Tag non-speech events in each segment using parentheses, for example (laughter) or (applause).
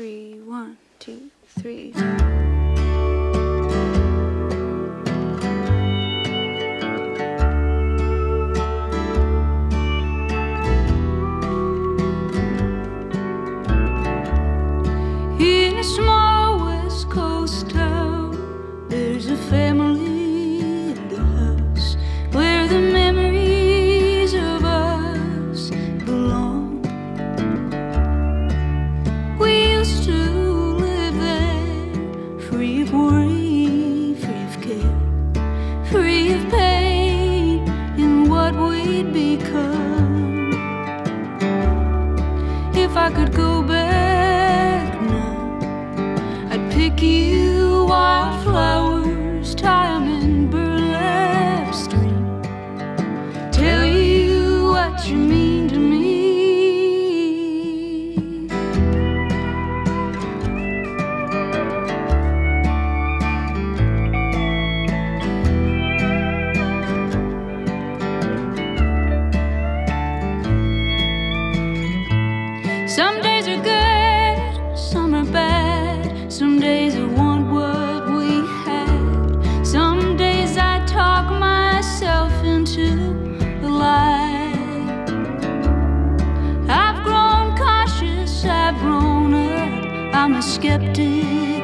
three, one, two, three. you.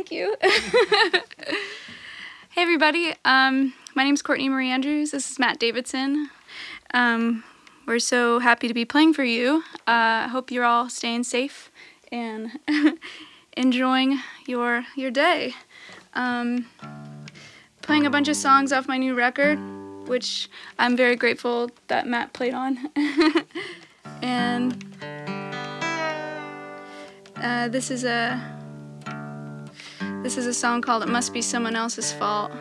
Thank you. (laughs) hey, everybody. Um, my name is Courtney Marie Andrews. This is Matt Davidson. Um, we're so happy to be playing for you. I uh, hope you're all staying safe and (laughs) enjoying your your day. Um, playing a bunch of songs off my new record, which I'm very grateful that Matt played on. (laughs) and uh, this is a this is a song called It Must Be Someone Else's Fault.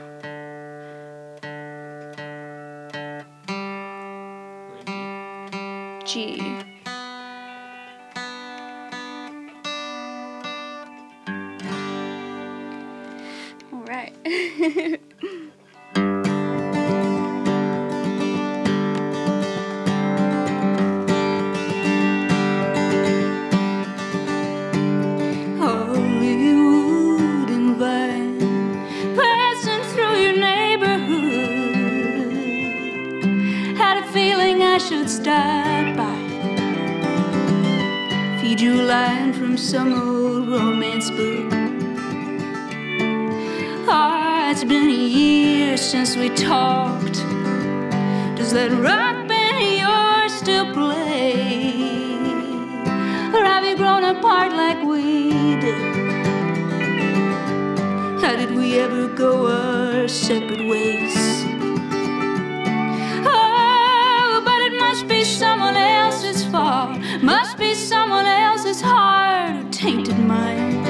How did we ever go our separate ways? Oh, but it must be someone else's fault. Must be someone else's heart who tainted mine.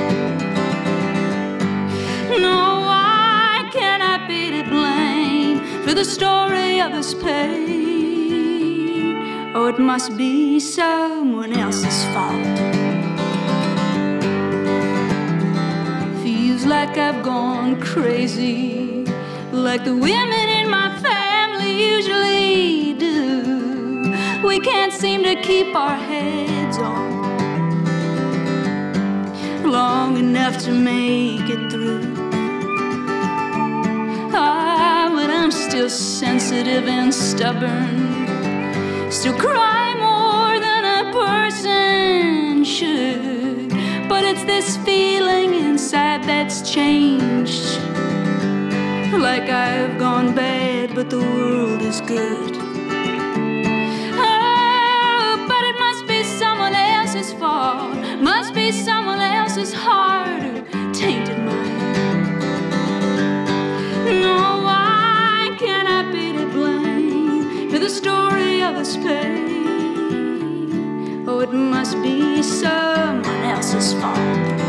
No, why can I be to blame for the story of this pain? Oh, it must be someone else's fault. Like I've gone crazy, like the women in my family usually do. We can't seem to keep our heads on long enough to make it through. Ah, but I'm still sensitive and stubborn. Still cry more than a person should. It's this feeling inside that's changed. Like I've gone bad, but the world is good. Oh, but it must be someone else's fault. Must be someone else's heart who tainted mine. No, why can't I be to blame for the story of this pain? It must be someone else's fault.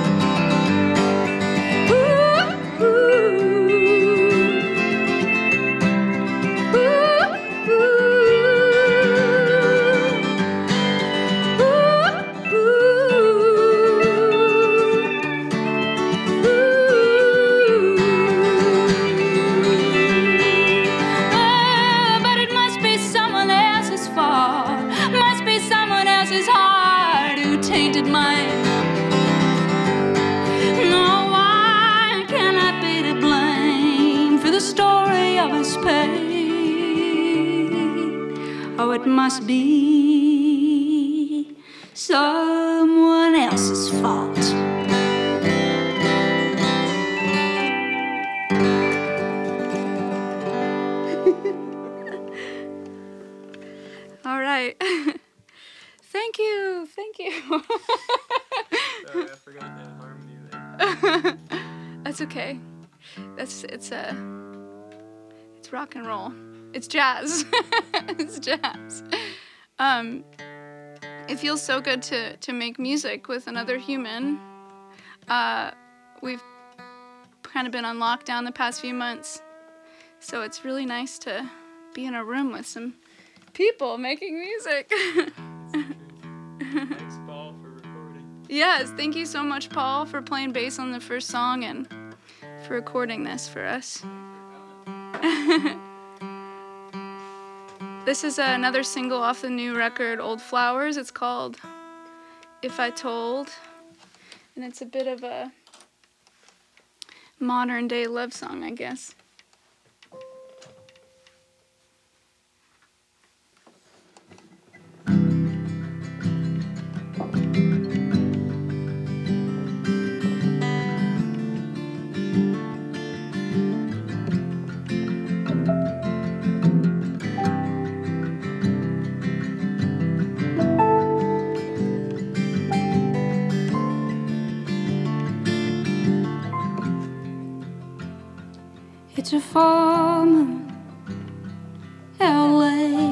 Someone else's fault. (laughs) All right. (laughs) Thank you. Thank you. Sorry, I forgot that harmony there. (laughs) That's okay. That's it's a it's rock and roll. It's jazz. it's jazz. Um it feels so good to to make music with another human. Uh we've kind of been on lockdown the past few months. So it's really nice to be in a room with some people making music. (laughs) Thanks, Paul, for recording. Yes, thank you so much, Paul, for playing bass on the first song and for recording this for us. (laughs) this is another single off the new record, Old Flowers. It's called If I Told, and it's a bit of a modern day love song, I guess. It's a farm in LA.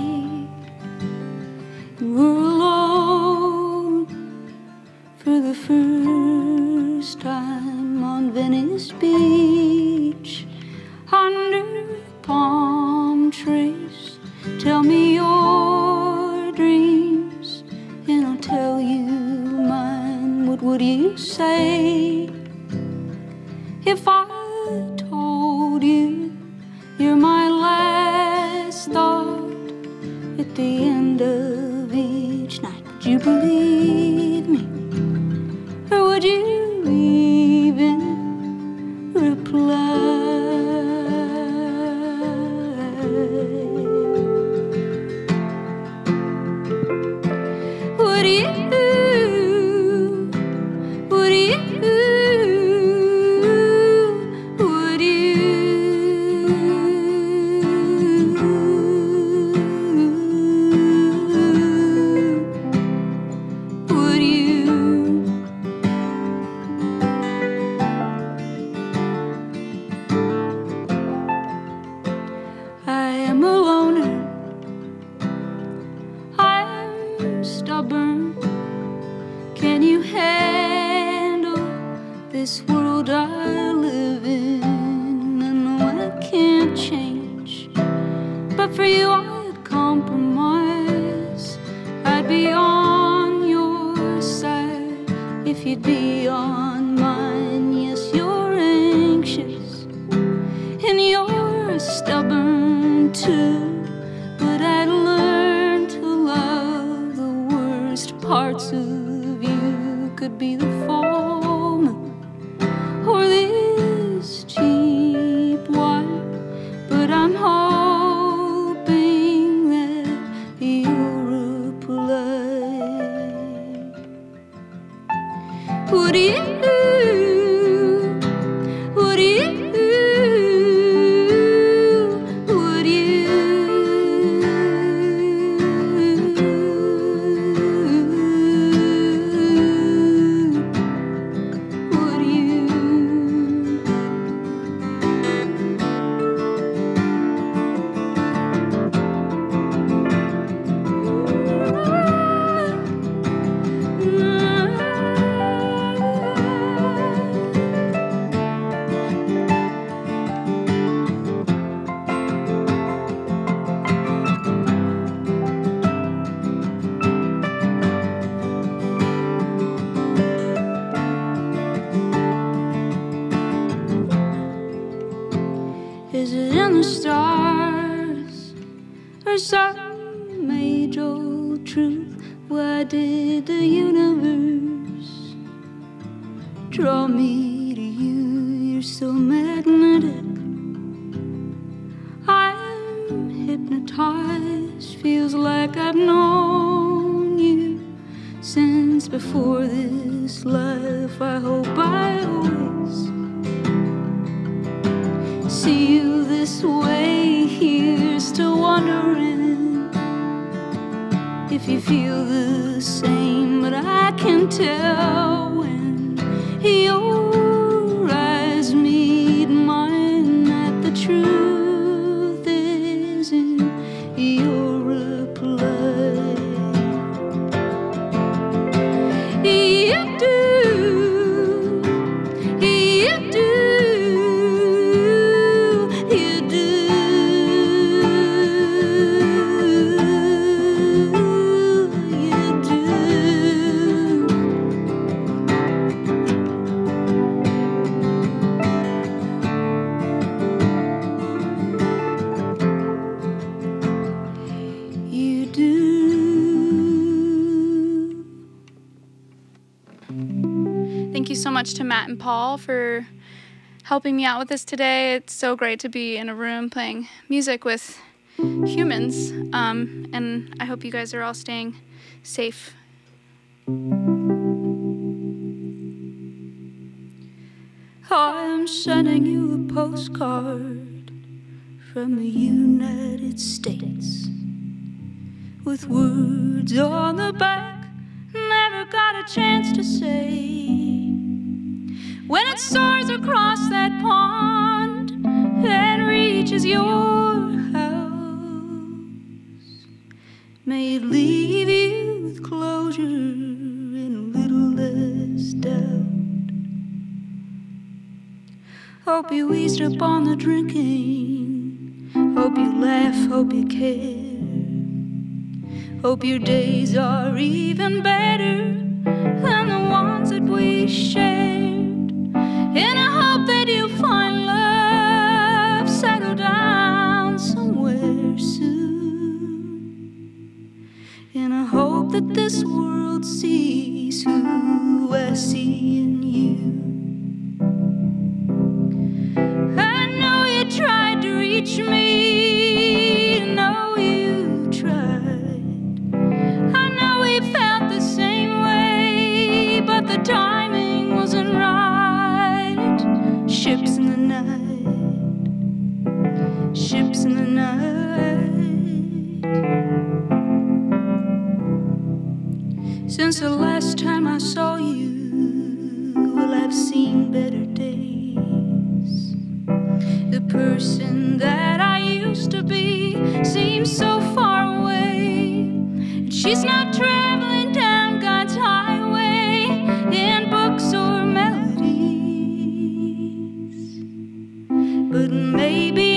The end of each night, would you believe if you'd be on mine. Yes, you're anxious and you're stubborn too. But I'd learn to love the worst parts of you. Could be the Would you? Before this life. I hope I always see you this way. Here's to wondering if you feel the same. Thank you so much to Matt and Paul for helping me out with this today. It's so great to be in a room playing music with humans. Um, and I hope you guys are all staying safe. I'm sending you a postcard from the United States with words on the back never got a chance to say. Soars across that pond and reaches your house, may it leave you with closure and little less doubt. Hope you eased up on the drinking. Hope you laugh, hope you care. Hope your days are even better saw you, well, I've seen better days. The person that I used to be seems so far away. And she's not traveling down God's highway in books or melodies. But maybe